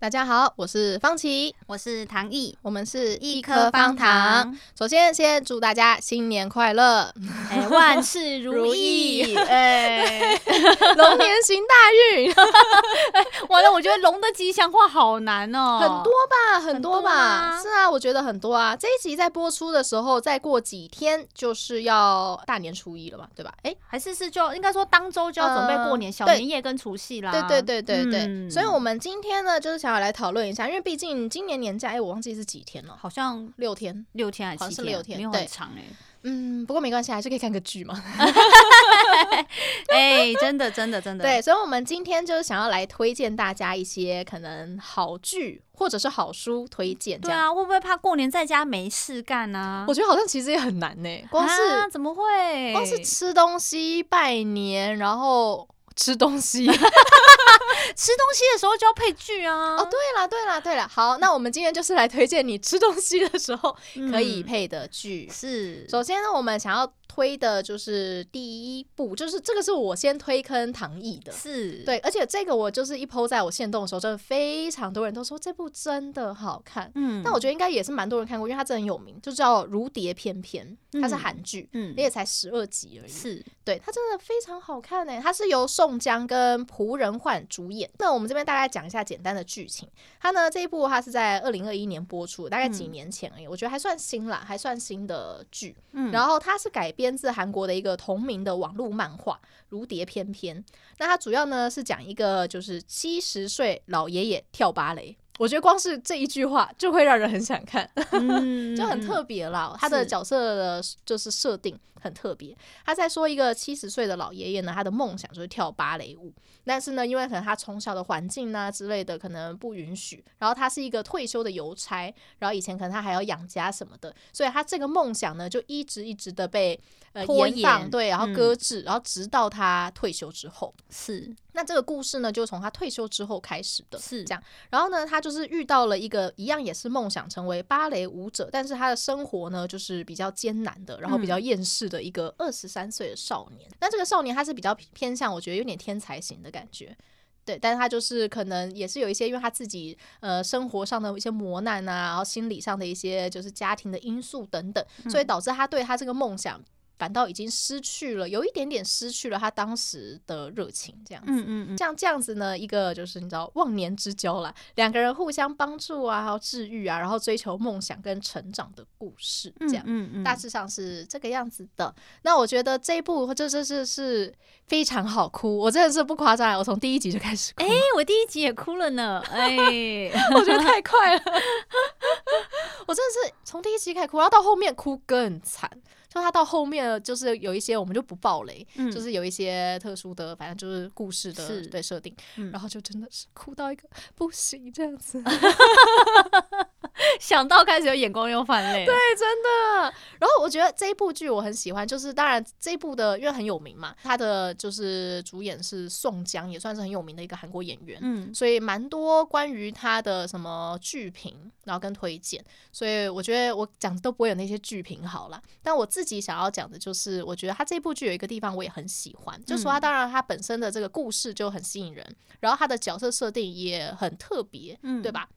大家好，我是方琦，我是唐毅，我们是一颗方糖。首先，先祝大家新年快乐，哎，万事 如意，哎，龙年行大运。完了，我觉得龙的吉祥话好难哦，很多吧，很多吧，是啊，我觉得很多啊。这一集在播出的时候，再过几天就是要大年初一了嘛，对吧？哎，还是是就应该说当周就要准备过年，小年夜跟除夕啦。对对对对对，所以我们今天呢，就是想。要来讨论一下，因为毕竟今年年假，哎，我忘记是几天了，好像六天，六天还是七天？六天，没有很长哎。嗯，不过没关系，还是可以看个剧嘛。哎，真的，真的，真的。对，所以，我们今天就是想要来推荐大家一些可能好剧或者是好书推荐。对啊，会不会怕过年在家没事干呢？我觉得好像其实也很难呢。光是啊怎么会？光是吃东西、拜年，然后。吃东西，吃东西的时候就要配剧啊！哦，对了，对了，对了，好，那我们今天就是来推荐你吃东西的时候可以配的剧。嗯、是，首先呢，我们想要。推的就是第一部，就是这个是我先推坑唐毅的，是。对，而且这个我就是一 po 在我线动的时候，真的非常多人都说这部真的好看，嗯，但我觉得应该也是蛮多人看过，因为它真的很有名，就叫《如蝶翩翩》，它是韩剧，嗯，也才十二集而已，是。对，它真的非常好看诶，它是由宋江跟仆人焕主演。那我们这边大概讲一下简单的剧情，它呢这一部它是在二零二一年播出，大概几年前而已，我觉得还算新啦，还算新的剧，嗯，然后它是改编自韩国的一个同名的网络漫画《如蝶翩翩》，那它主要呢是讲一个就是七十岁老爷爷跳芭蕾。我觉得光是这一句话就会让人很想看，嗯、就很特别啦。他的角色的就是设定很特别。他在说一个七十岁的老爷爷呢，他的梦想就是跳芭蕾舞，但是呢，因为可能他从小的环境啊之类的可能不允许，然后他是一个退休的邮差，然后以前可能他还要养家什么的，所以他这个梦想呢就一直一直的被呃延宕，对，然后搁置，嗯、然后直到他退休之后是。那这个故事呢，就从他退休之后开始的，是这样。然后呢，他就是遇到了一个一样也是梦想成为芭蕾舞者，但是他的生活呢，就是比较艰难的，然后比较厌世的一个二十三岁的少年。那、嗯、这个少年他是比较偏向，我觉得有点天才型的感觉，对。但是他就是可能也是有一些，因为他自己呃生活上的一些磨难啊，然后心理上的一些就是家庭的因素等等，所以导致他对他这个梦想。反倒已经失去了，有一点点失去了他当时的热情，这样子。嗯嗯嗯。像这样子呢，一个就是你知道忘年之交啦，两个人互相帮助啊，还有治愈啊，然后追求梦想跟成长的故事，这样。嗯嗯。大致上是这个样子的。那我觉得这一部这这是是非常好哭，我真的是不夸张，我从第一集就开始哭。哎，我第一集也哭了呢。哎，我觉得太快了。我真的是从第一集开始哭，然后到后面哭更惨。就他到后面就是有一些我们就不爆雷，嗯、就是有一些特殊的，反正就是故事的对设定，嗯、然后就真的是哭到一个不行这样子，想到开始有眼光又泛泪，对，真的。然后我觉得这一部剧我很喜欢，就是当然这一部的因为很有名嘛，他的就是主演是宋江，也算是很有名的一个韩国演员，嗯，所以蛮多关于他的什么剧评，然后跟推荐，所以我觉得我讲都不会有那些剧评好了，但我自自己想要讲的就是，我觉得他这部剧有一个地方我也很喜欢，嗯、就是说他当然他本身的这个故事就很吸引人，然后他的角色设定也很特别，嗯，对吧？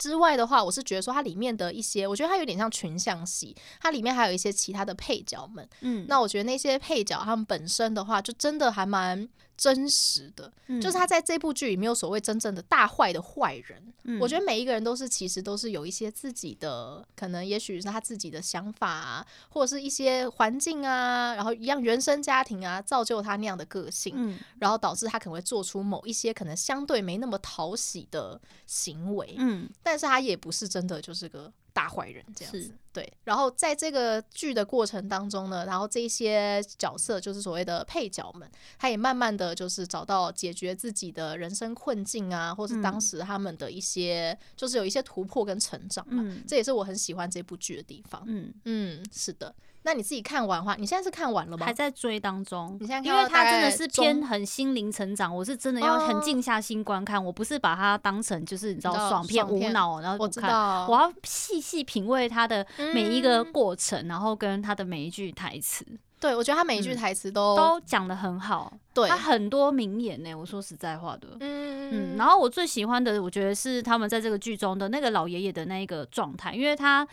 之外的话，我是觉得说它里面的一些，我觉得它有点像群像戏，它里面还有一些其他的配角们，嗯，那我觉得那些配角他们本身的话，就真的还蛮。真实的，嗯、就是他在这部剧里没有所谓真正的大坏的坏人。嗯、我觉得每一个人都是其实都是有一些自己的，可能也许是他自己的想法啊，或者是一些环境啊，然后一样原生家庭啊，造就他那样的个性，嗯、然后导致他可能会做出某一些可能相对没那么讨喜的行为。嗯，但是他也不是真的就是个。大坏人这样子，是对。然后在这个剧的过程当中呢，然后这些角色就是所谓的配角们，他也慢慢的就是找到解决自己的人生困境啊，或是当时他们的一些，嗯、就是有一些突破跟成长嘛。嗯、这也是我很喜欢这部剧的地方。嗯嗯，是的。那你自己看完的话，你现在是看完了吗？还在追当中。你现在看，因为它真的是偏很心灵成长，我是真的要很静下心观看，我不是把它当成就是你知道爽片无脑，然后我知道，我要细细品味它的每一个过程，然后跟他的每一句台词。对，我觉得他每一句台词都、嗯、都讲的很好。对，他很多名言呢。我说实在话的，嗯嗯。然后我最喜欢的，我觉得是他们在这个剧中的那个老爷爷的那一个状态，因为他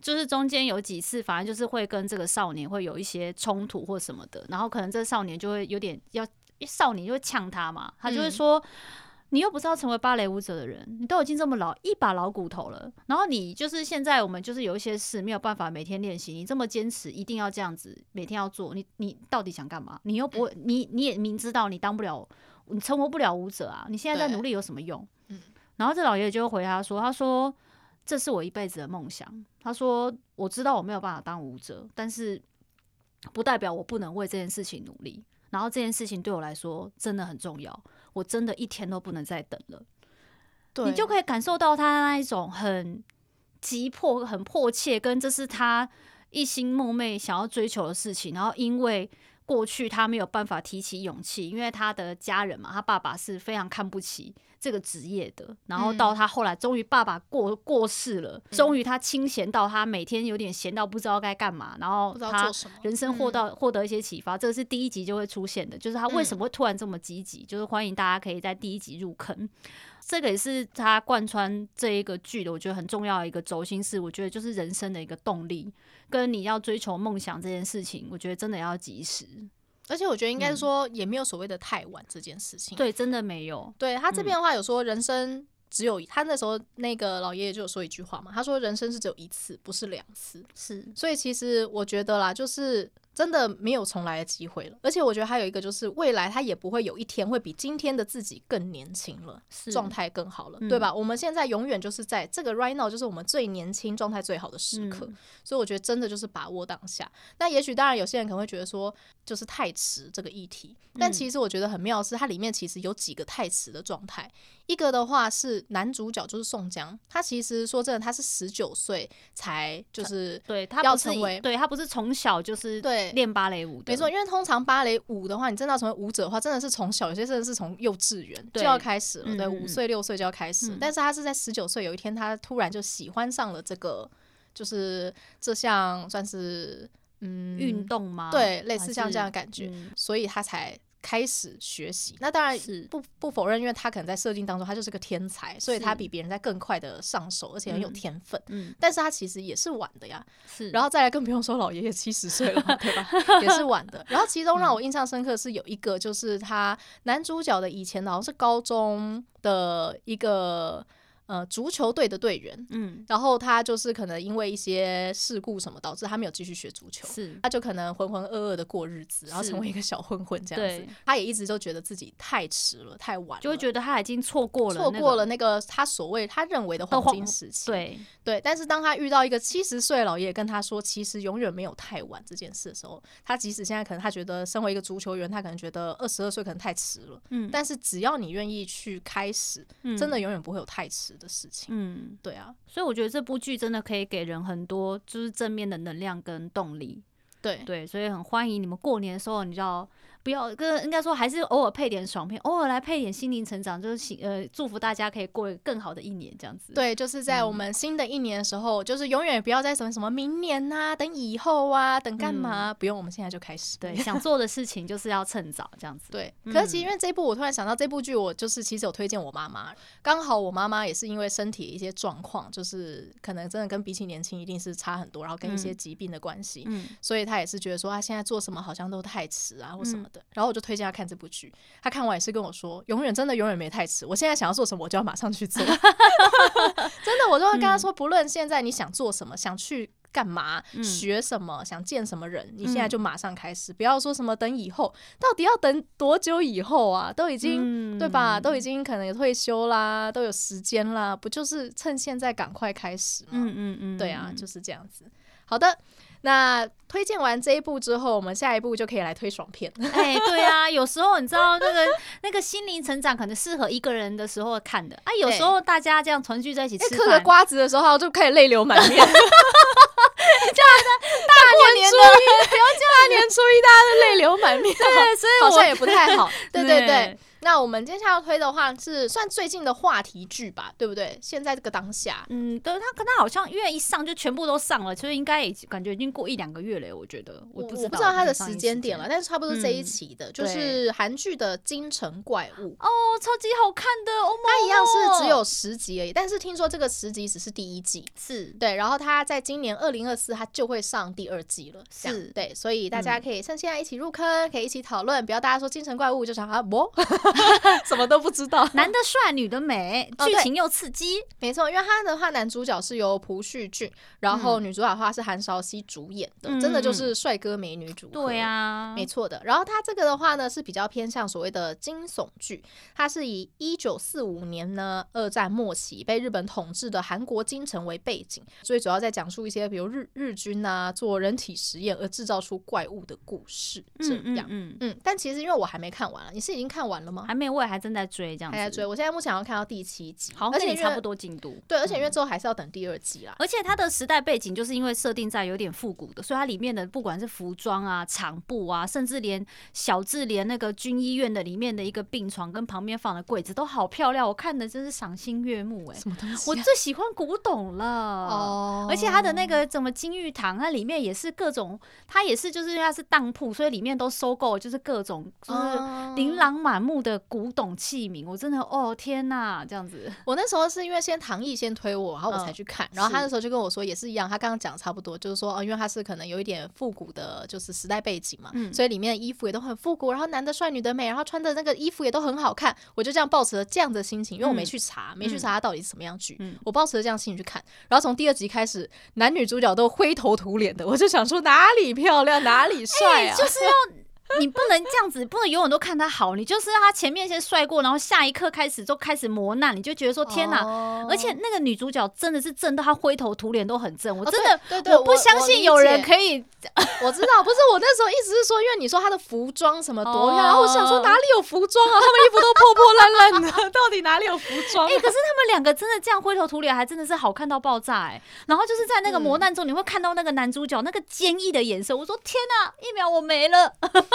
就是中间有几次，反正就是会跟这个少年会有一些冲突或什么的，然后可能这个少年就会有点要，少年就会呛他嘛，他就会说。嗯你又不是要成为芭蕾舞者的人，你都已经这么老一把老骨头了，然后你就是现在我们就是有一些事没有办法每天练习，你这么坚持一定要这样子每天要做，你你到底想干嘛？你又不会，你你也明知道你当不了，你成为不了舞者啊，你现在在努力有什么用？然后这老爷爷就回他说，他说这是我一辈子的梦想，他说我知道我没有办法当舞者，但是不代表我不能为这件事情努力，然后这件事情对我来说真的很重要。我真的一天都不能再等了，对，你就可以感受到他那一种很急迫、很迫切，跟这是他一心梦寐想要追求的事情。然后因为过去他没有办法提起勇气，因为他的家人嘛，他爸爸是非常看不起这个职业的。然后到他后来，终于爸爸过过世了，终于他清闲到他每天有点闲到不知道该干嘛，然后他人生获到获得一些启发。这个是第一集就会出现的，就是他为什么会突然这么积极，就是欢迎大家可以在第一集入坑。这个也是他贯穿这一个剧的，我觉得很重要的一个轴心是，我觉得就是人生的一个动力，跟你要追求梦想这件事情，我觉得真的要及时。而且我觉得应该说也没有所谓的太晚这件事情。嗯、对，真的没有。对他这边的话有说人生只有、嗯、他那时候那个老爷爷就有说一句话嘛，他说人生是只有一次，不是两次。是，所以其实我觉得啦，就是。真的没有重来的机会了，而且我觉得还有一个就是未来他也不会有一天会比今天的自己更年轻了，状态更好了，嗯、对吧？我们现在永远就是在这个 right now，就是我们最年轻状态最好的时刻，嗯、所以我觉得真的就是把握当下。那也许当然有些人可能会觉得说就是太迟这个议题，但其实我觉得很妙的是它里面其实有几个太迟的状态。一个的话是男主角就是宋江，他其实说真的，他是十九岁才就是对他要成为，对他不是从小就是对练芭蕾舞的，没错，因为通常芭蕾舞的话，你真的要成为舞者的话，真的是从小，有些甚至是从幼稚园就要开始了，对，五岁六岁就要开始，但是他是在十九岁有一天，他突然就喜欢上了这个，就是这项算是嗯运动吗？对，类似像这样的感觉，所以他才。开始学习，那当然不不否认，因为他可能在设定当中，他就是个天才，所以他比别人在更快的上手，而且很有天分。嗯，但是他其实也是晚的呀。是，然后再来更不用说老爷爷七十岁了，对吧？也是晚的。然后其中让我印象深刻是有一个，就是他男主角的以前好像是高中的一个。呃，足球队的队员，嗯，然后他就是可能因为一些事故什么，导致他没有继续学足球，是，他就可能浑浑噩噩的过日子，然后成为一个小混混这样子。他也一直都觉得自己太迟了，太晚了，就会觉得他已经错过了，错过了那个他所谓他认为的黄金时期。对。对，但是当他遇到一个七十岁老爷爷跟他说，其实永远没有太晚这件事的时候，他即使现在可能他觉得身为一个足球员，他可能觉得二十二岁可能太迟了，嗯，但是只要你愿意去开始，真的永远不会有太迟的事情。嗯，对啊，所以我觉得这部剧真的可以给人很多就是正面的能量跟动力。对对，所以很欢迎你们过年的时候，你知道。不要跟应该说还是偶尔配点爽片，偶尔来配点心灵成长，就是呃祝福大家可以过更好的一年这样子。对，就是在我们新的一年的时候，嗯、就是永远不要再什么什么明年呐、啊，等以后啊，等干嘛？嗯、不用，我们现在就开始。对，想做的事情就是要趁早这样子。对，可是其实因为这部，我突然想到这部剧，我就是其实有推荐我妈妈，刚好我妈妈也是因为身体一些状况，就是可能真的跟比起年轻一定是差很多，然后跟一些疾病的关系，嗯，所以她也是觉得说她现在做什么好像都太迟啊或什么然后我就推荐他。看这部剧，他看完也是跟我说：“永远真的永远没太迟。我现在想要做什么，我就要马上去做。真的，我就会跟他说，不论现在你想做什么，想去干嘛，学什么，想见什么人，你现在就马上开始，不要说什么等以后。到底要等多久以后啊？都已经对吧？都已经可能也退休啦，都有时间啦，不就是趁现在赶快开始吗？嗯嗯嗯，对啊，就是这样子。好的。”那推荐完这一部之后，我们下一步就可以来推爽片。哎，对啊，有时候你知道那个 那个心灵成长可能适合一个人的时候看的啊，有时候大家这样团聚在一起吃饭，嗑着瓜子的时候就可以泪流满面。这样的大年初一，不要大年初一大家都泪流满面，对，所以好像也不太好。对 对对。那我们接下来要推的话是算最近的话题剧吧，对不对？现在这个当下，嗯，对，他可能好像因为一上就全部都上了，所以应该也感觉已经过一两个月了。我觉得我不知道，我不知道他的时间点了，但是差不多这一期的，嗯、就是韩剧的《京城怪物》哦，超级好看的，哦，它一样是只有十集而已，但是听说这个十集只是第一季，是。对，然后它在今年二零二四它就会上第二季了，是。对，所以大家可以趁现在一起入坑，可以一起讨论，不要大家说《京城怪物》就想啊，不，什么都不知道，男的帅，女的美，剧情又刺激，哦、没错，因为他的话男主角是由朴叙俊，然后女主角的话是韩韶熙主演的，嗯、真的就是帅哥美女组合，对啊，没错的。然后他这个的话呢是比较偏向所谓的惊悚剧，它是以一九四五年呢二战末期被日本统治的韩国京城为背景，所以主要在讲述一些比如日日军啊做人体实验而制造出怪物的故事，这样，嗯嗯，嗯，但其实因为我还没看完，你是已经看完了吗？还没，我也还正在追，这样子还在追。我现在目前要看到第七集，好，而且差不多进度。对，而且因为之后还是要等第二季啦。而且它的时代背景就是因为设定在有点复古的，所以它里面的不管是服装啊、场布啊，甚至连小智连那个军医院的里面的一个病床跟旁边放的柜子都好漂亮，我看的真是赏心悦目哎。什么东西啊？我最喜欢古董了哦。而且它的那个怎么金玉堂，它里面也是各种，它也是就是它是当铺，所以里面都收购就是各种就是琳琅满目的古董器皿。我真的哦天呐，这样子。我那时候是因为先唐艺先推我，然后我才去看，然后他那时候就跟我说也是一样，他刚刚讲差不多，就是说哦，因为他是可能有一点复古的，就是时代背景嘛，所以里面的衣服也都很复古，然后男的帅，女的美，然后穿的那个衣服也都很好看。我就这样抱持了这样的心情，因为我没去查，没去查他到底是什么样剧，我抱持了这样心情去看。然后从第二集开始，男女主角都灰头土脸的，我就想说哪里漂亮哪里帅啊，就是要。你不能这样子，不能永远都看他好。你就是让他前面先帅过，然后下一刻开始就开始磨难，你就觉得说天哪！而且那个女主角真的是正到她灰头土脸都很正，我真的对对，我不相信有人可以。我知道，不是我那时候意思是说，因为你说她的服装什么多漂亮，然后我想说哪里有服装啊？他们衣服都破破烂烂的，到底哪里有服装？哎，可是他们两个真的这样灰头土脸，还真的是好看到爆炸哎！然后就是在那个磨难中，你会看到那个男主角那个坚毅的眼神，我说天哪，一秒我没了。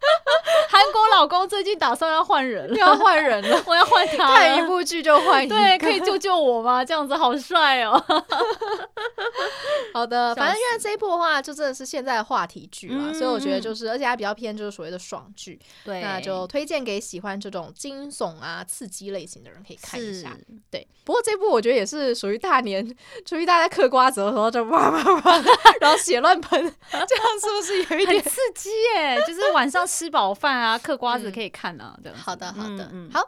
韩国老公最近打算要换人了，要换人了，我要换他。看一部剧就换一个，对，可以救救我吗？这样子好帅哦。好的，反正因为这一部的话，就真的是现在的话题剧嘛，所以我觉得就是，而且它比较偏就是所谓的爽剧，对，那就推荐给喜欢这种惊悚啊、刺激类型的人可以看一下。对，不过这部我觉得也是属于大年属于大家嗑瓜子的时候就哇哇哇，然后血乱喷，这样是不是有一点刺激？耶？就是晚上。吃饱饭啊，嗑瓜子可以看啊，对、嗯，好的，好的，嗯，嗯。好。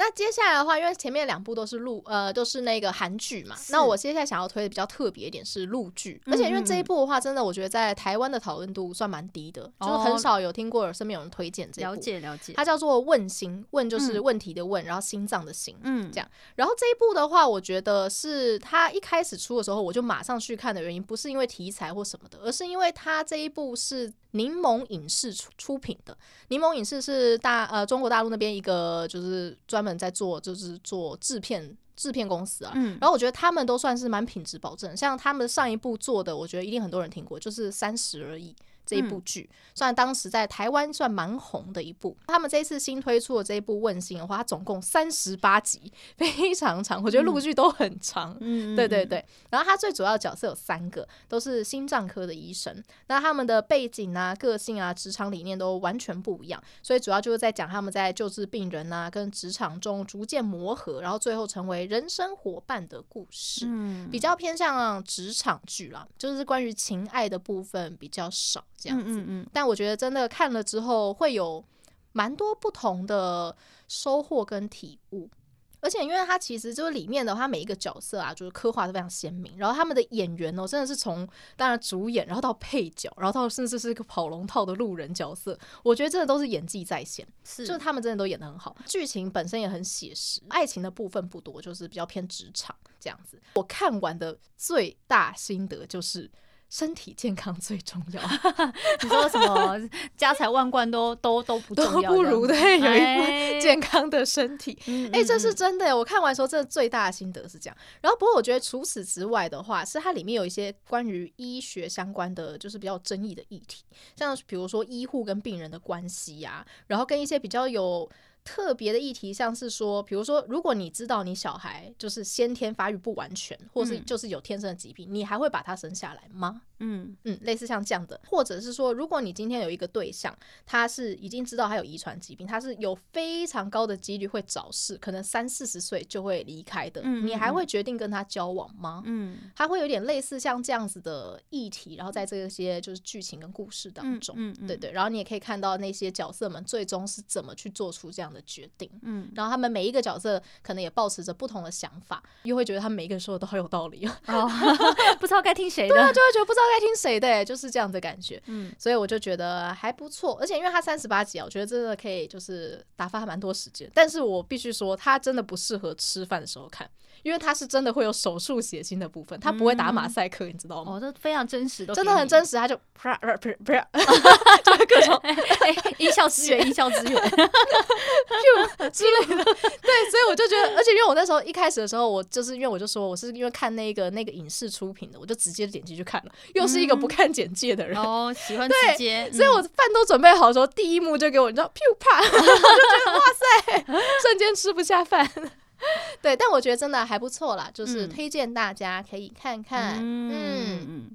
那接下来的话，因为前面两部都是陆呃都是那个韩剧嘛，那我接下来想要推的比较特别一点是陆剧，而且因为这一部的话，真的我觉得在台湾的讨论度算蛮低的，哦、就是很少有听过身边有人推荐这一部。了解了解，它叫做《问心》，问就是问题的问，嗯、然后心脏的心，嗯，这样。然后这一部的话，我觉得是它一开始出的时候，我就马上去看的原因，不是因为题材或什么的，而是因为它这一部是。柠檬影视出出品的，柠檬影视是大呃中国大陆那边一个就是专门在做就是做制片制片公司啊，嗯，然后我觉得他们都算是蛮品质保证，像他们上一部做的，我觉得一定很多人听过，就是三十而已。这一部剧，算当时在台湾算蛮红的一部。他们这一次新推出的这一部《问心》的话，它总共三十八集，非常长。我觉得陆剧都很长。嗯，对对对。然后它最主要的角色有三个，都是心脏科的医生。那他们的背景啊、个性啊、职场理念都完全不一样，所以主要就是在讲他们在救治病人啊，跟职场中逐渐磨合，然后最后成为人生伙伴的故事。嗯，比较偏向职场剧啦，就是关于情爱的部分比较少。这样子，嗯嗯，但我觉得真的看了之后会有蛮多不同的收获跟体悟，而且因为它其实就是里面的话，每一个角色啊，就是刻画的非常鲜明，然后他们的演员哦，真的是从当然主演，然后到配角，然后到甚至是一个跑龙套的路人角色，我觉得真的都是演技在线，是，就是他们真的都演的很好，剧情本身也很写实，爱情的部分不多，就是比较偏职场这样子。我看完的最大心得就是。身体健康最重要。你说什么家财万贯都 都都不重要，都不如对有一副健康的身体。哎、欸，这是真的。我看完说，这最大的心得是这样。然后，不过我觉得除此之外的话，是它里面有一些关于医学相关的，就是比较争议的议题，像比如说医护跟病人的关系呀、啊，然后跟一些比较有。特别的议题，像是说，比如说，如果你知道你小孩就是先天发育不完全，或是就是有天生的疾病，你还会把他生下来吗？嗯。嗯，类似像这样的，或者是说，如果你今天有一个对象，他是已经知道他有遗传疾病，他是有非常高的几率会早逝，可能三四十岁就会离开的，你还会决定跟他交往吗？嗯，他会有点类似像这样子的议题，然后在这些就是剧情跟故事当中，嗯对对，然后你也可以看到那些角色们最终是怎么去做出这样的决定，嗯，然后他们每一个角色可能也抱持着不同的想法，又会觉得他们每一个人说的都好有道理哦，不知道该听谁的，对啊，就会觉得不知道该听谁的，就是这样的感觉，嗯，所以我就觉得还不错，而且因为它三十八集啊，我觉得真的可以就是打发蛮多时间，但是我必须说，它真的不适合吃饭的时候看。因为他是真的会有手术血腥的部分，他不会打马赛克，你知道吗？哦，这非常真实，真的很真实。他就啪啪啪啪，就各种音效资源、音效资源，之类的。对，所以我就觉得，而且因为我那时候一开始的时候，我就是因为我就说我是因为看那个那个影视出品的，我就直接点进去看了。又是一个不看简介的人哦，喜欢直接。所以我饭都准备好的时候，第一幕就给我，你知道，啪，我就觉得哇塞，瞬间吃不下饭。对，但我觉得真的还不错啦，就是推荐大家可以看看。嗯，嗯，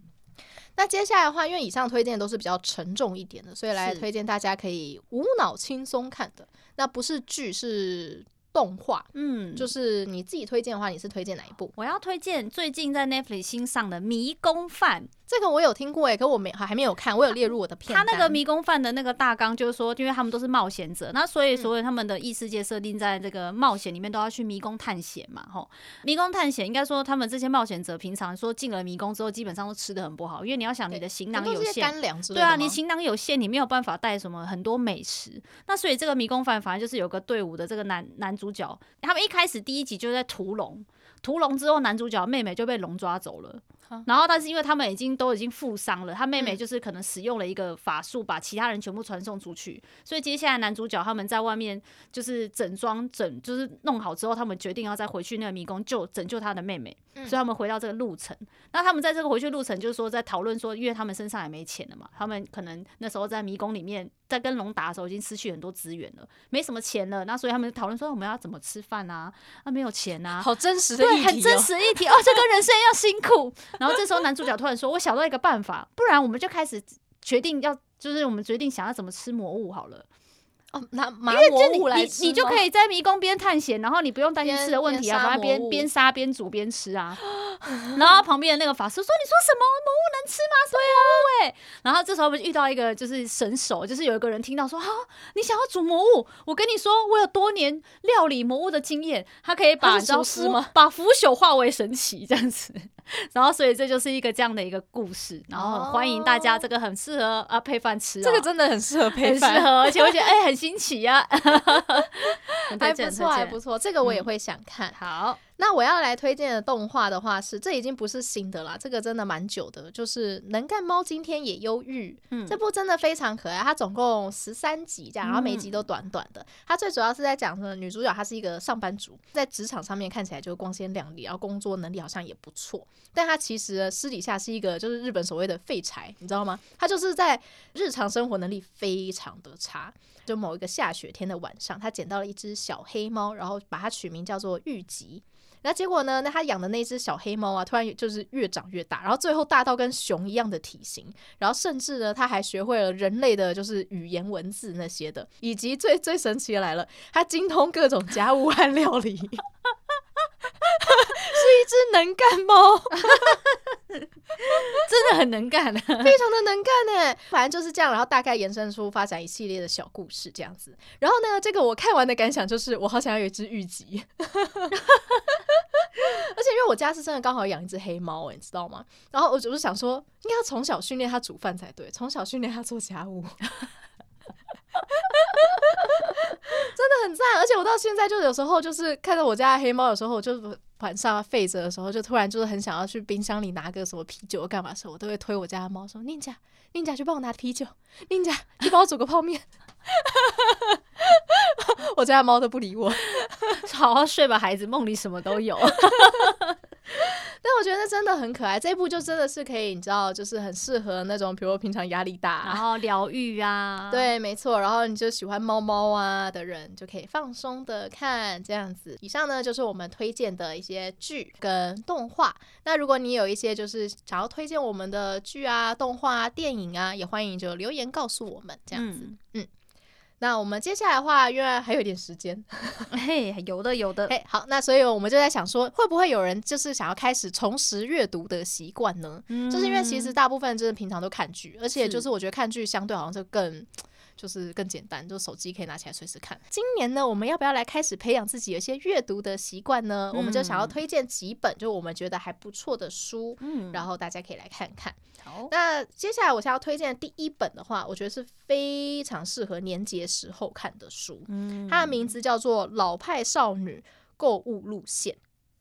那接下来的话，因为以上推荐都是比较沉重一点的，所以来推荐大家可以无脑轻松看的。那不是剧，是动画。嗯，就是你自己推荐的话，你是推荐哪一部？我要推荐最近在 Netflix 新上的《迷宫饭》。这个我有听过诶，可我没还没有看，我有列入我的。他那个迷宫饭的那个大纲就是说，因为他们都是冒险者，那所以所有他们的异世界设定在这个冒险里面都要去迷宫探险嘛，吼。迷宫探险应该说他们这些冒险者平常说进了迷宫之后，基本上都吃的很不好，因为你要想你的行囊有限，对啊，你行囊有限，你没有办法带什么很多美食。那所以这个迷宫饭反正就是有个队伍的这个男男主角，他们一开始第一集就在屠龙，屠龙之后男主角妹妹就被龙抓走了。然后，但是因为他们已经都已经负伤了，他妹妹就是可能使用了一个法术，把其他人全部传送出去。所以接下来男主角他们在外面就是整装整，就是弄好之后，他们决定要再回去那个迷宫救拯救他的妹妹。所以他们回到这个路程，那他们在这个回去路程就是说在讨论说，因为他们身上也没钱了嘛，他们可能那时候在迷宫里面在跟龙打的时候已经失去很多资源了，没什么钱了。那所以他们讨论说我们要怎么吃饭啊？啊，没有钱啊，好真实的哦，对，很真实的议题哦，这跟人生一样辛苦。然后这时候男主角突然说：“我想到一个办法，不然我们就开始决定要，就是我们决定想要怎么吃魔物好了。哦，拿麻魔物来吃，你就可以在迷宫边探险，然后你不用担心吃的问题啊，反正边边杀边煮边吃啊。然后旁边的那个法师说：‘你说什么魔物能吃吗？’对啊，喂。然后这时候我们遇到一个就是神手，就是有一个人听到说：‘啊，你想要煮魔物？我跟你说，我有多年料理魔物的经验，他可以把你知道把腐朽化为神奇这样子。’然后，所以这就是一个这样的一个故事，然后欢迎大家，这个很适合啊配饭吃，这个真的很适合配饭，很适合，而且我觉得哎很新奇 呀，还不错，还不错，这个我也会想看。好。那我要来推荐的动画的话是，这已经不是新的啦，这个真的蛮久的，就是《能干猫今天也忧郁》。嗯，这部真的非常可爱，它总共十三集这样，然后每一集都短短的。它最主要是在讲说，女主角她是一个上班族，在职场上面看起来就光鲜亮丽，然后工作能力好像也不错，但她其实私底下是一个就是日本所谓的废柴，你知道吗？她就是在日常生活能力非常的差。就某一个下雪天的晚上，她捡到了一只小黑猫，然后把它取名叫做玉吉。那结果呢？那他养的那只小黑猫啊，突然就是越长越大，然后最后大到跟熊一样的体型，然后甚至呢，他还学会了人类的就是语言文字那些的，以及最最神奇的来了，他精通各种家务和 料理，是一只能干猫，真的很能干，非常的能干呢。反正就是这样，然后大概延伸出发展一系列的小故事这样子。然后呢，这个我看完的感想就是，我好想要有一只玉吉。因为我家是真的刚好养一只黑猫，你知道吗？然后我就是想说，应该要从小训练它煮饭才对，从小训练它做家务，真的很赞。而且我到现在就有时候就是看到我家黑猫，有时候我就晚上废着的时候，就突然就是很想要去冰箱里拿个什么啤酒干嘛的时候，我都会推我家的猫说：“宁家，宁家去帮我拿啤酒，宁家去帮我煮个泡面。” 我家的猫都不理我，好好睡吧，孩子，梦里什么都有。但我觉得真的很可爱。这一部就真的是可以，你知道，就是很适合那种，比如平常压力大，然后疗愈啊，对，没错。然后你就喜欢猫猫啊的人，就可以放松的看这样子。以上呢就是我们推荐的一些剧跟动画。那如果你有一些就是想要推荐我们的剧啊、动画啊、电影啊，也欢迎就留言告诉我们这样子。嗯。嗯那我们接下来的话，因为还有一点时间，嘿，有的有的，嘿，好，那所以我们就在想说，会不会有人就是想要开始重拾阅读的习惯呢？嗯，就是因为其实大部分就是平常都看剧，而且就是我觉得看剧相对好像是更。就是更简单，就手机可以拿起来随时看。今年呢，我们要不要来开始培养自己有一些阅读的习惯呢？嗯、我们就想要推荐几本，就我们觉得还不错的书，嗯，然后大家可以来看看。好，那接下来我想要推荐的第一本的话，我觉得是非常适合年节时候看的书。嗯，它的名字叫做《老派少女购物路线》。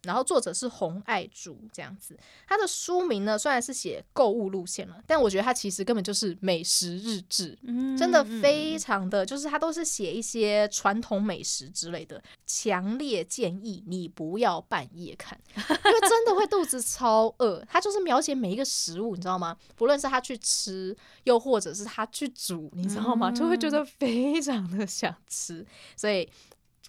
然后作者是洪爱珠，这样子。他的书名呢，虽然是写购物路线了，但我觉得他其实根本就是美食日志，嗯，真的非常的，就是他都是写一些传统美食之类的。强烈建议你不要半夜看，因为真的会肚子超饿。他就是描写每一个食物，你知道吗？不论是他去吃，又或者是他去煮，你知道吗？就会觉得非常的想吃，所以。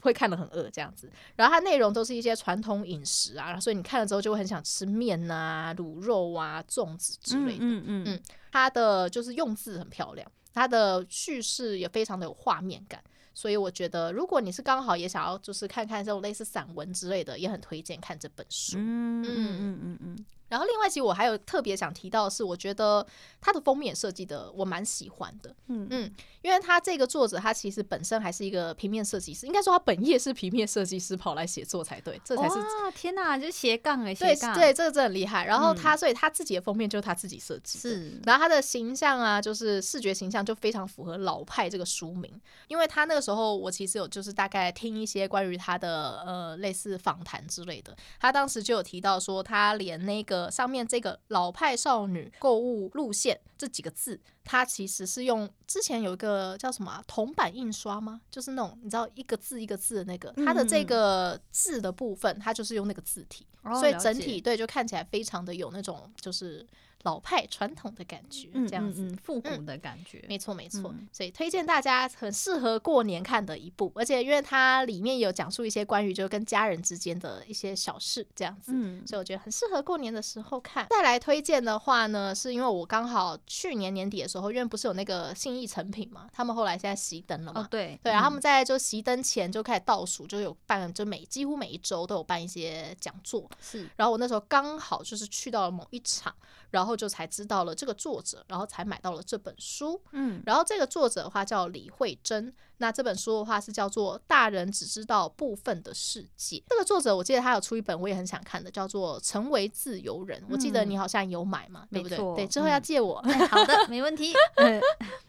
会看得很饿这样子，然后它内容都是一些传统饮食啊，所以你看了之后就会很想吃面啊、卤肉啊、粽子之类的。嗯嗯嗯，它的就是用字很漂亮，它的叙事也非常的有画面感，所以我觉得如果你是刚好也想要就是看看这种类似散文之类的，也很推荐看这本书。嗯嗯嗯嗯嗯。然后另外，其实我还有特别想提到的是，我觉得它的封面设计的我蛮喜欢的，嗯嗯，因为他这个作者他其实本身还是一个平面设计师，应该说他本业是平面设计师，跑来写作才对，这才是天哪，就斜杠哎，对对，这个真的很厉害。然后他所以他自己的封面就是他自己设计，是，然后他的形象啊，就是视觉形象就非常符合老派这个书名，因为他那个时候我其实有就是大概听一些关于他的呃类似访谈之类的，他当时就有提到说他连那个。上面这个老派少女购物路线这几个字，它其实是用之前有一个叫什么铜版印刷吗？就是那种你知道一个字一个字的那个，它的这个字的部分，它就是用那个字体，所以整体对就看起来非常的有那种就是。老派传统的感觉，这样子复古的感觉，没错没错。所以推荐大家很适合过年看的一部，而且因为它里面有讲述一些关于就跟家人之间的一些小事，这样子，所以我觉得很适合过年的时候看。再来推荐的话呢，是因为我刚好去年年底的时候，因为不是有那个信义成品嘛，他们后来现在熄灯了嘛，对对，然后他们在就熄灯前就开始倒数，就有办，就每几乎每一周都有办一些讲座，是。然后我那时候刚好就是去到了某一场。然后就才知道了这个作者，然后才买到了这本书。嗯，然后这个作者的话叫李慧珍，那这本书的话是叫做《大人只知道部分的世界》。这个作者我记得他有出一本我也很想看的，叫做《成为自由人》。我记得你好像有买嘛，对不对？对，之后要借我。好的，没问题。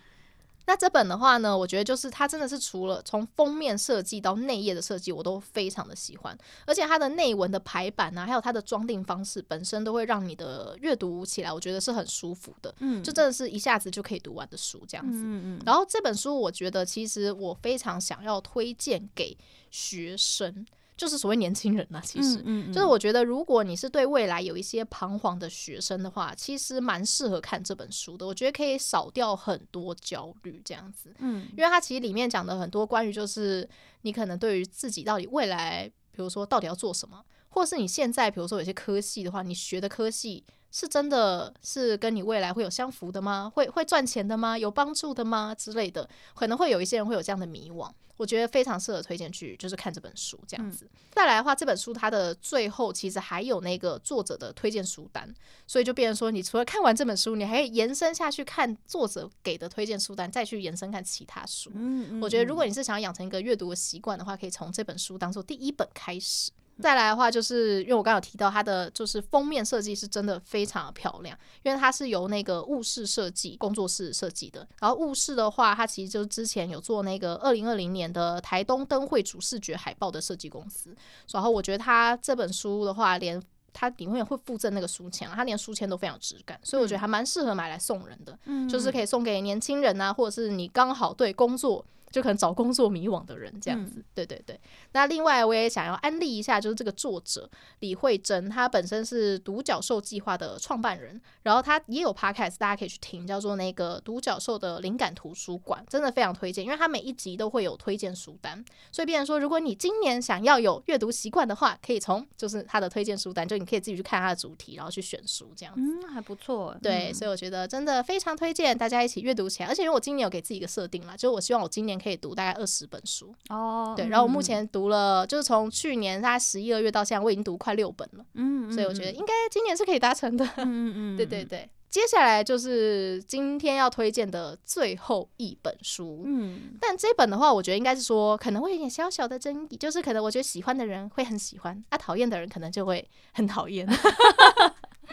那这本的话呢，我觉得就是它真的是除了从封面设计到内页的设计，我都非常的喜欢，而且它的内文的排版啊，还有它的装订方式本身都会让你的阅读起来，我觉得是很舒服的，嗯，就真的是一下子就可以读完的书这样子，嗯嗯。然后这本书我觉得其实我非常想要推荐给学生。就是所谓年轻人呐、啊，其实，嗯嗯嗯，就是我觉得，如果你是对未来有一些彷徨的学生的话，其实蛮适合看这本书的。我觉得可以少掉很多焦虑，这样子，嗯，因为它其实里面讲的很多关于就是你可能对于自己到底未来，比如说到底要做什么，或者是你现在比如说有些科系的话，你学的科系。是真的是跟你未来会有相符的吗？会会赚钱的吗？有帮助的吗？之类的，可能会有一些人会有这样的迷惘。我觉得非常适合推荐去，就是看这本书这样子。嗯、再来的话，这本书它的最后其实还有那个作者的推荐书单，所以就变成说，你除了看完这本书，你还可以延伸下去看作者给的推荐书单，再去延伸看其他书。嗯嗯嗯，我觉得如果你是想要养成一个阅读的习惯的话，可以从这本书当做第一本开始。再来的话，就是因为我刚刚有提到它的就是封面设计是真的非常的漂亮，因为它是由那个雾室设计工作室设计的。然后雾室的话，它其实就是之前有做那个二零二零年的台东灯会主视觉海报的设计公司。然后我觉得它这本书的话，连它里面会附赠那个书签，它连书签都非常有质感，所以我觉得还蛮适合买来送人的。嗯，就是可以送给年轻人啊，或者是你刚好对工作。就可能找工作迷惘的人这样子。嗯、对对对。那另外我也想要安利一下，就是这个作者李慧珍，她本身是独角兽计划的创办人，然后她也有 podcast，大家可以去听，叫做那个独角兽的灵感图书馆，真的非常推荐，因为她每一集都会有推荐书单，所以变成说，如果你今年想要有阅读习惯的话，可以从就是她的推荐书单，就你可以自己去看她的主题，然后去选书这样子。嗯，还不错。对，所以我觉得真的非常推荐大家一起阅读起来，而且因为我今年有给自己一个设定啦，就是我希望我今年可以读大概二十本书哦。对，然后我目前读了，就是从去年大概十一二月到现在，我已经读快六本了。嗯，所以我觉得应该今年是可以达成的。嗯嗯，对对对。接下来就是今天要推荐的最后一本书。嗯，但这本的话，我觉得应该是说可能会有点小小的争议，就是可能我觉得喜欢的人会很喜欢，啊，讨厌的人可能就会很讨厌。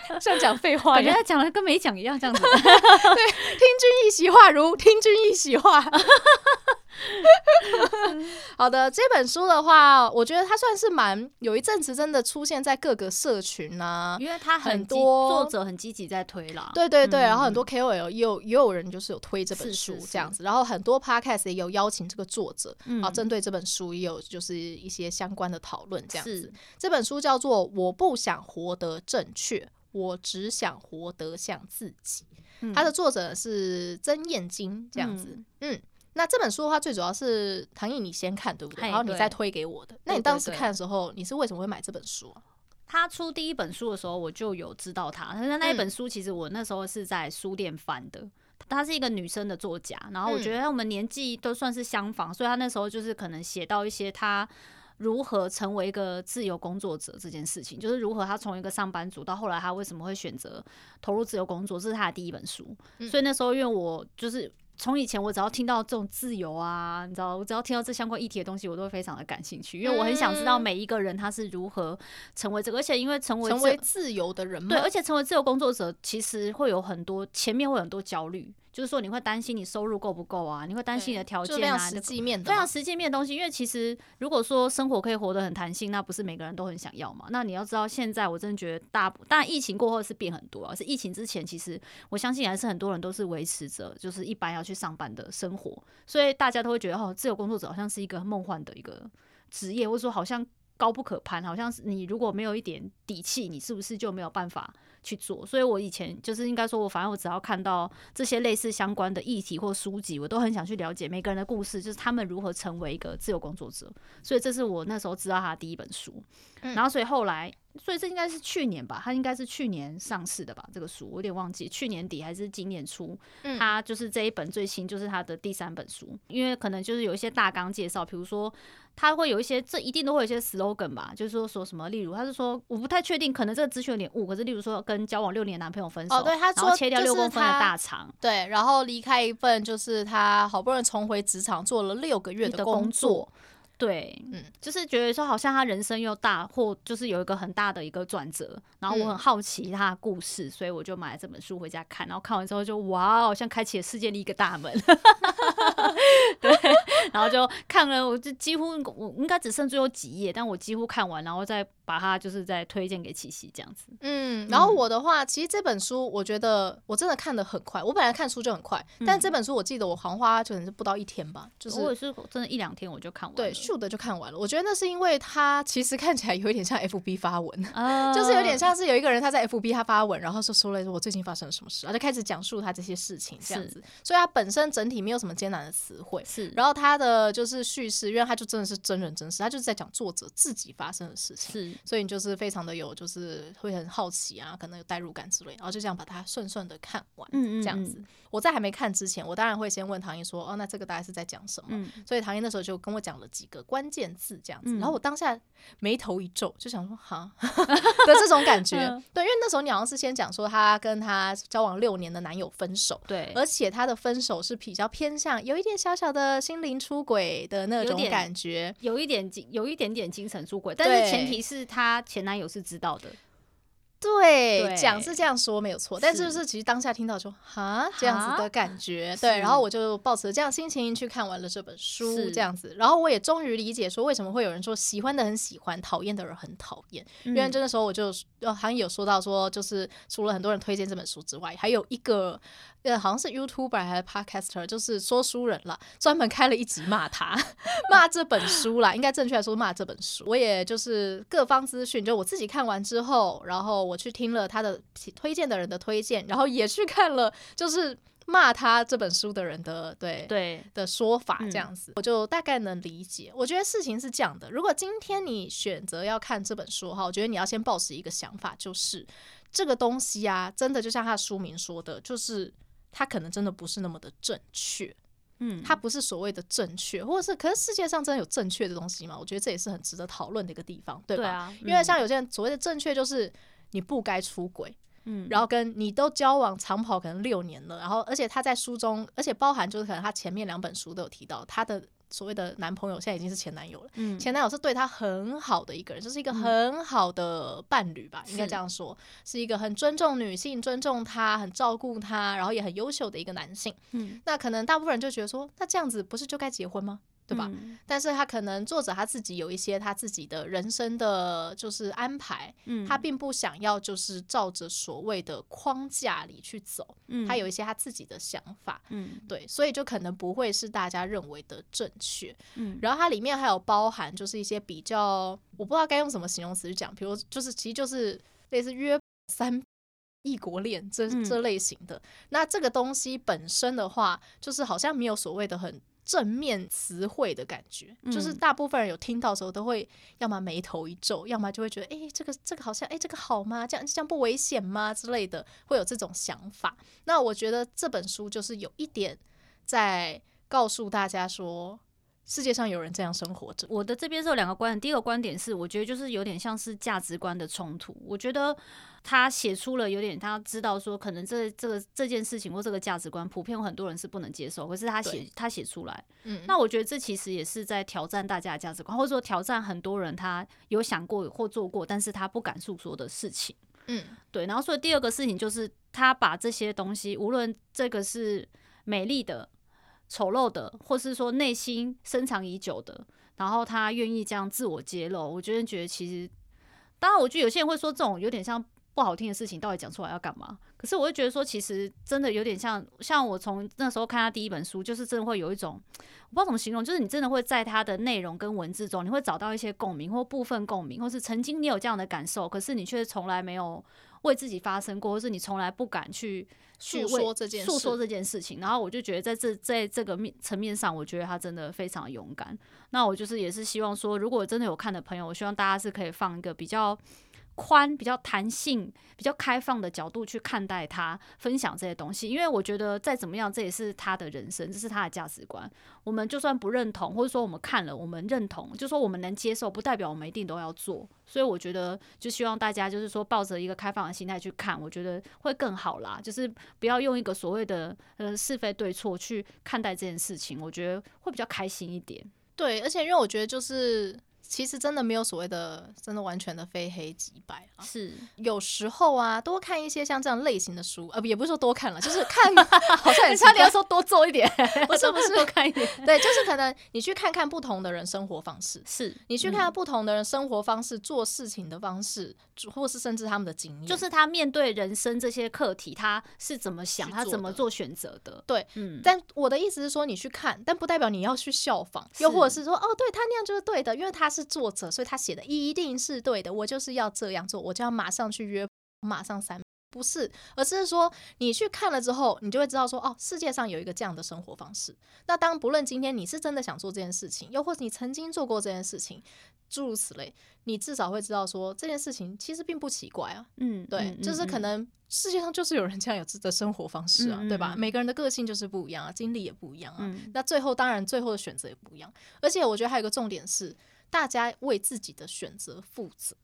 像讲废话，感觉他讲的跟没讲一样，这样子。对，听君一席话，如听君一席话。好的，这本书的话，我觉得它算是蛮有一阵子真的出现在各个社群啊，因为它很，很多作者很积极在推啦。对对对，嗯、然后很多 KOL 也有也有人就是有推这本书这样子，是是是，然后很多 Podcast 也有邀请这个作者，嗯、然后针对这本书也有就是一些相关的讨论这样子。是这本书叫做《我不想活得正确》。我只想活得像自己。嗯、他的作者是曾燕京，这样子。嗯，嗯，那这本书的话，最主要是唐毅你先看，对不对？然后你再推给我的。那你当时看的时候，你是为什么会买这本书啊？他出第一本书的时候，我就有知道他。但是那一本书，其实我那时候是在书店翻的。她是一个女生的作家，然后我觉得我们年纪都算是相仿，所以她那时候就是可能写到一些她。如何成为一个自由工作者这件事情，就是如何他从一个上班族到后来他为什么会选择投入自由工作，这是他的第一本书。嗯、所以那时候因为我就是从以前我只要听到这种自由啊，你知道，我只要听到这相关议题的东西，我都会非常的感兴趣，因为我很想知道每一个人他是如何成为这个，而且因为成为成为自由的人嘛，对，而且成为自由工作者其实会有很多前面会有很多焦虑。就是说，你会担心你收入够不够啊？你会担心你的条件啊？实际面的，非常实际面的东西。因为其实，如果说生活可以活得很弹性，那不是每个人都很想要嘛？那你要知道，现在我真的觉得大，当然疫情过后是变很多啊。是疫情之前，其实我相信还是很多人都是维持着就是一般要去上班的生活，所以大家都会觉得哦，自由工作者好像是一个梦幻的一个职业，或者说好像高不可攀，好像是你如果没有一点底气，你是不是就没有办法？去做，所以我以前就是应该说，我反正我只要看到这些类似相关的议题或书籍，我都很想去了解每个人的故事，就是他们如何成为一个自由工作者。所以这是我那时候知道他的第一本书，然后所以后来，所以这应该是去年吧，他应该是去年上市的吧，这个书我有点忘记，去年底还是今年初，他就是这一本最新，就是他的第三本书，因为可能就是有一些大纲介绍，比如说。他会有一些，这一定都会有一些 slogan 吧，就是说说什么，例如他是说，我不太确定，可能这个资讯有点误，可是例如说跟交往六年男朋友分手，哦，对，他然后切掉六公分的大肠，对，然后离开一份就是他好不容易重回职场做了六个月的工作。对，嗯，就是觉得说好像他人生又大，或就是有一个很大的一个转折，然后我很好奇他的故事，嗯、所以我就买了这本书回家看，然后看完之后就哇，好像开启了世界的一个大门，对，然后就看了，我就几乎我应该只剩最后几页，但我几乎看完，然后再把它就是在推荐给琪琪这样子，嗯，然后我的话，其实这本书我觉得我真的看得很快，我本来看书就很快，但这本书我记得我好像花可能是不到一天吧，就是我也是真的一两天我就看完了，对。的就看完了，我觉得那是因为他其实看起来有一点像 FB 发文，呃、就是有点像是有一个人他在 FB 他发文，然后说说了说我最近发生了什么事，然后就开始讲述他这些事情这样子，所以他本身整体没有什么艰难的词汇，是，然后他的就是叙事，因为他就真的是真人真事，他就是在讲作者自己发生的事情，是，所以你就是非常的有就是会很好奇啊，可能有代入感之类，然后就这样把它顺顺的看完，嗯，这样子。嗯嗯我在还没看之前，我当然会先问唐英说：“哦，那这个大概是在讲什么？”嗯、所以唐英那时候就跟我讲了几个关键字，这样子。嗯、然后我当下眉头一皱，就想说：“哈，的这种感觉。”对，因为那时候你好像是先讲说她跟她交往六年的男友分手，对，而且她的分手是比较偏向有一点小小的心灵出轨的那种感觉，有一点精，有一点点精神出轨，但是前提是他前男友是知道的。对，讲是这样说没有错，但是就是其实当下听到说哈这样子的感觉，对，然后我就抱持这样心情去看完了这本书，这样子，然后我也终于理解说为什么会有人说喜欢的很喜欢，讨厌的人很讨厌，因为真的时候我就好像有说到说，就是除了很多人推荐这本书之外，还有一个。呃，好像是 YouTuber 还是 Podcaster，就是说书人了，专门开了一集骂他，骂这本书啦。应该正确来说骂这本书。我也就是各方资讯，就我自己看完之后，然后我去听了他的推荐的人的推荐，然后也去看了就是骂他这本书的人的对对的说法，这样子，嗯，我就大概能理解。我觉得事情是这样的，如果今天你选择要看这本书哈，我觉得你要先抱持一个想法，就是这个东西啊，真的就像他的书名说的，就是。它可能真的不是那么的正确，嗯，它不是所谓的正确，或者是，可是世界上真的有正确的东西吗？我觉得这也是很值得讨论的一个地方，对吧？因为像有些人所谓的正确，就是你不该出轨，嗯，然后跟你都交往长跑可能六年了，然后而且他在书中，而且包含就是可能他前面两本书都有提到他的。所谓的男朋友现在已经是前男友了，嗯，前男友是对他很好的一个人，就是一个很好的伴侣吧，应该这样说，是一个很尊重女性、尊重她、很照顾她，然后也很优秀的一个男性。嗯，那可能大部分人就觉得说，那这样子不是就该结婚吗？对吧？嗯、但是他可能作者他自己有一些他自己的人生的就是安排，嗯，他并不想要就是照着所谓的框架里去走，嗯，他有一些他自己的想法，嗯，对，所以就可能不会是大家认为的正确，嗯，然后它里面还有包含就是一些比较我不知道该用什么形容词去讲，比如就是其实就是类似约三异国恋这这类型的，嗯、那这个东西本身的话，就是好像没有所谓的很。正面词汇的感觉，就是大部分人有听到的时候，都会要么眉头一皱，要么就会觉得，哎、欸，这个这个好像，哎、欸，这个好吗？这样这样不危险吗？之类的，会有这种想法。那我觉得这本书就是有一点在告诉大家说，世界上有人这样生活着。我的这边是有两个观点，第一个观点是，我觉得就是有点像是价值观的冲突。我觉得。他写出了有点，他知道说可能这这个这件事情或这个价值观，普遍有很多人是不能接受。可是他写他写出来，嗯，那我觉得这其实也是在挑战大家的价值观，或者说挑战很多人他有想过或做过，但是他不敢诉说的事情，嗯，对。然后所以第二个事情就是他把这些东西，无论这个是美丽的、丑陋的，或是说内心深藏已久的，然后他愿意这样自我揭露，我真的觉得其实，当然，我觉得有些人会说这种有点像。不好听的事情到底讲出来要干嘛？可是我会觉得说，其实真的有点像，像我从那时候看他第一本书，就是真的会有一种，我不知道怎么形容，就是你真的会在他的内容跟文字中，你会找到一些共鸣或部分共鸣，或是曾经你有这样的感受，可是你却从来没有为自己发生过，或是你从来不敢去诉说这件诉说这件事情。然后我就觉得在这在这个面层面上，我觉得他真的非常勇敢。那我就是也是希望说，如果真的有看的朋友，我希望大家是可以放一个比较。宽、比较弹性、比较开放的角度去看待他分享这些东西，因为我觉得再怎么样，这也是他的人生，这是他的价值观。我们就算不认同，或者说我们看了，我们认同，就说我们能接受，不代表我们一定都要做。所以我觉得，就希望大家就是说，抱着一个开放的心态去看，我觉得会更好啦。就是不要用一个所谓的呃是非对错去看待这件事情，我觉得会比较开心一点。对，而且因为我觉得就是。其实真的没有所谓的真的完全的非黑即白啊，是有时候啊，多看一些像这样类型的书，呃，也不是说多看了，就是看，好像你差点要说多做一点，不是不是多看一点，对，就是可能你去看看不同的人生活方式，是你去看看不同的人生活方式、做事情的方式，或是甚至他们的经验，就是他面对人生这些课题，他是怎么想，他怎么做选择的，对，嗯。但我的意思是说，你去看，但不代表你要去效仿，又或者是说，哦，对他那样就是对的，因为他是。作者，所以他写的一定是对的。我就是要这样做，我就要马上去约，马上删。不是，而是说你去看了之后，你就会知道说，哦，世界上有一个这样的生活方式。那当不论今天你是真的想做这件事情，又或者你曾经做过这件事情，诸如此类，你至少会知道说这件事情其实并不奇怪啊。嗯，对，嗯、就是可能世界上就是有人这样有自己的生活方式啊，嗯、对吧？每个人的个性就是不一样啊，经历也不一样啊。嗯、那最后当然最后的选择也不一样。而且我觉得还有一个重点是。大家为自己的选择负责，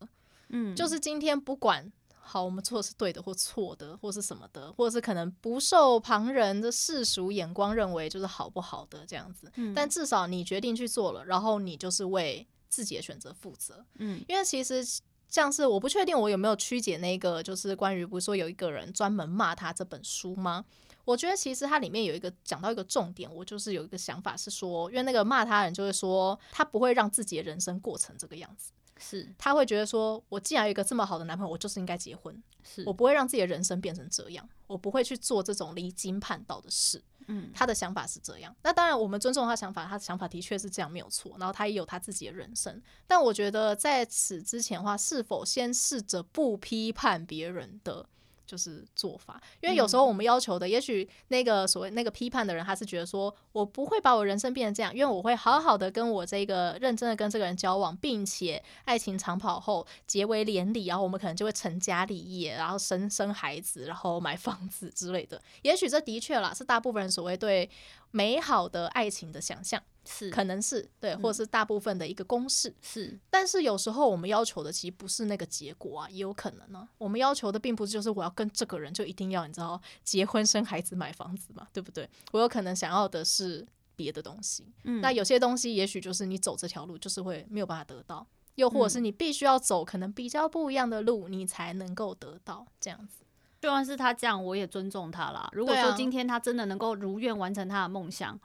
嗯，就是今天不管好，我们做的是对的或错的，或是什么的，或者是可能不受旁人的世俗眼光认为就是好不好的这样子，嗯，但至少你决定去做了，然后你就是为自己的选择负责，嗯，因为其实像是我不确定我有没有曲解那个，就是关于不是说有一个人专门骂他这本书吗？我觉得其实它里面有一个讲到一个重点，我就是有一个想法是说，因为那个骂他人就会说他不会让自己的人生过成这个样子，是他会觉得说我既然有一个这么好的男朋友，我就是应该结婚，是我不会让自己的人生变成这样，我不会去做这种离经叛道的事。嗯，他的想法是这样。那当然，我们尊重他想法，他的想法的确是这样，没有错。然后他也有他自己的人生。但我觉得在此之前的话，是否先试着不批判别人的？就是做法，因为有时候我们要求的，也许那个所谓那个批判的人，他是觉得说我不会把我人生变成这样，因为我会好好的跟我这个认真的跟这个人交往，并且爱情长跑后结为连理，然后我们可能就会成家立业，然后生生孩子，然后买房子之类的。也许这的确啦，是大部分人所谓对美好的爱情的想象。是，可能是对，或者是大部分的一个公式。是，但是有时候我们要求的其实不是那个结果啊，也有可能呢。我们要求的并不是就是我要跟这个人就一定要你知道结婚生孩子买房子嘛，对不对？我有可能想要的是别的东西。嗯，那有些东西也许就是你走这条路就是会没有办法得到，又或者是你必须要走可能比较不一样的路，你才能够得到这样子。就算是他这样，我也尊重他啦。如果说今天他真的能够如愿完成他的梦想。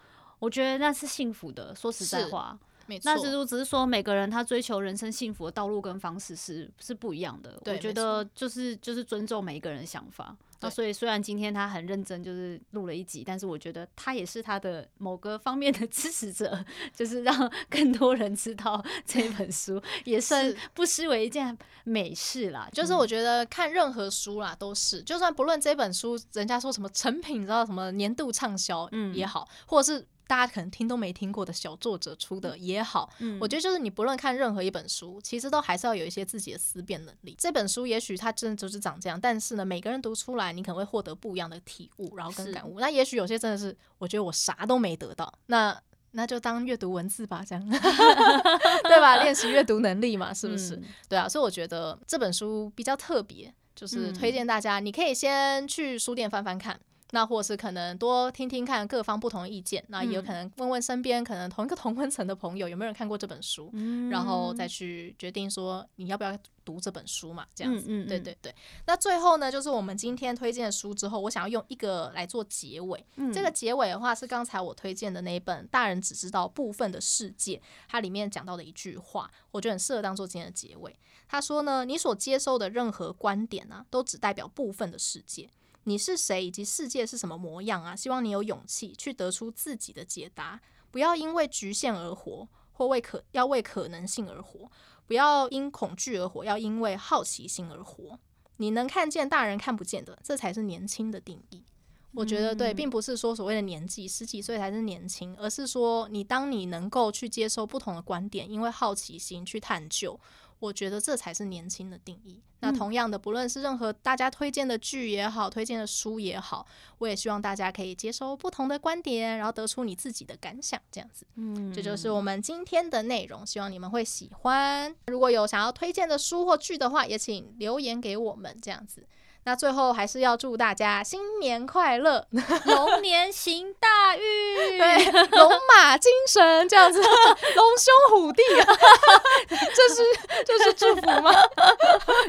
我觉得那是幸福的，说实在话，没错。那只是只是说每个人他追求人生幸福的道路跟方式是是不一样的。我觉得就是就是尊重每一个人的想法。那所以虽然今天他很认真，就是录了一集，但是我觉得他也是他的某个方面的支持者，就是让更多人知道这本书，也算不失为一件美事啦。就是我觉得看任何书啦，都是就算不论这本书人家说什么成品，你知道什么年度畅销嗯也好，或者是。大家可能听都没听过的小作者出的也好，嗯，我觉得就是你不论看任何一本书，其实都还是要有一些自己的思辨能力。这本书也许它真的就是长这样，但是呢，每个人读出来，你可能会获得不一样的体悟，然后跟感悟。那也许有些真的是，我觉得我啥都没得到，那那就当阅读文字吧，这样，对吧？练习阅读能力嘛，是不是？嗯，对啊，所以我觉得这本书比较特别，就是推荐大家，你可以先去书店翻翻看。那或是可能多听听看各方不同的意见，那也有可能问问身边可能同一个同温层的朋友有没有人看过这本书，嗯、然后再去决定说你要不要读这本书嘛，这样子。嗯嗯、对对对。那最后呢，就是我们今天推荐的书之后，我想要用一个来做结尾。嗯、这个结尾的话是刚才我推荐的那一本《大人只知道部分的世界》，它里面讲到的一句话，我觉得很适合当做今天的结尾。他说呢，你所接受的任何观点呢、啊，都只代表部分的世界。你是谁，以及世界是什么模样啊？希望你有勇气去得出自己的解答，不要因为局限而活，或为可要为可能性而活，不要因恐惧而活，要因为好奇心而活。你能看见大人看不见的，这才是年轻的定义。我觉得对，并不是说所谓的年纪十几岁才是年轻，而是说你当你能够去接受不同的观点，因为好奇心去探究。我觉得这才是年轻的定义。那同样的，不论是任何大家推荐的剧也好，推荐的书也好，我也希望大家可以接收不同的观点，然后得出你自己的感想，这样子。嗯，这就是我们今天的内容，希望你们会喜欢。如果有想要推荐的书或剧的话，也请留言给我们，这样子。那最后还是要祝大家新年快乐，龙年行大运，对，龙马精神这样子，龙兄虎弟啊，这是这是祝福吗？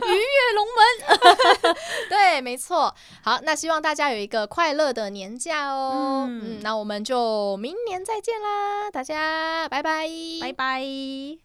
鱼跃龙门，对，没错。好，那希望大家有一个快乐的年假哦。嗯，嗯，那我们就明年再见啦，大家拜拜，拜拜。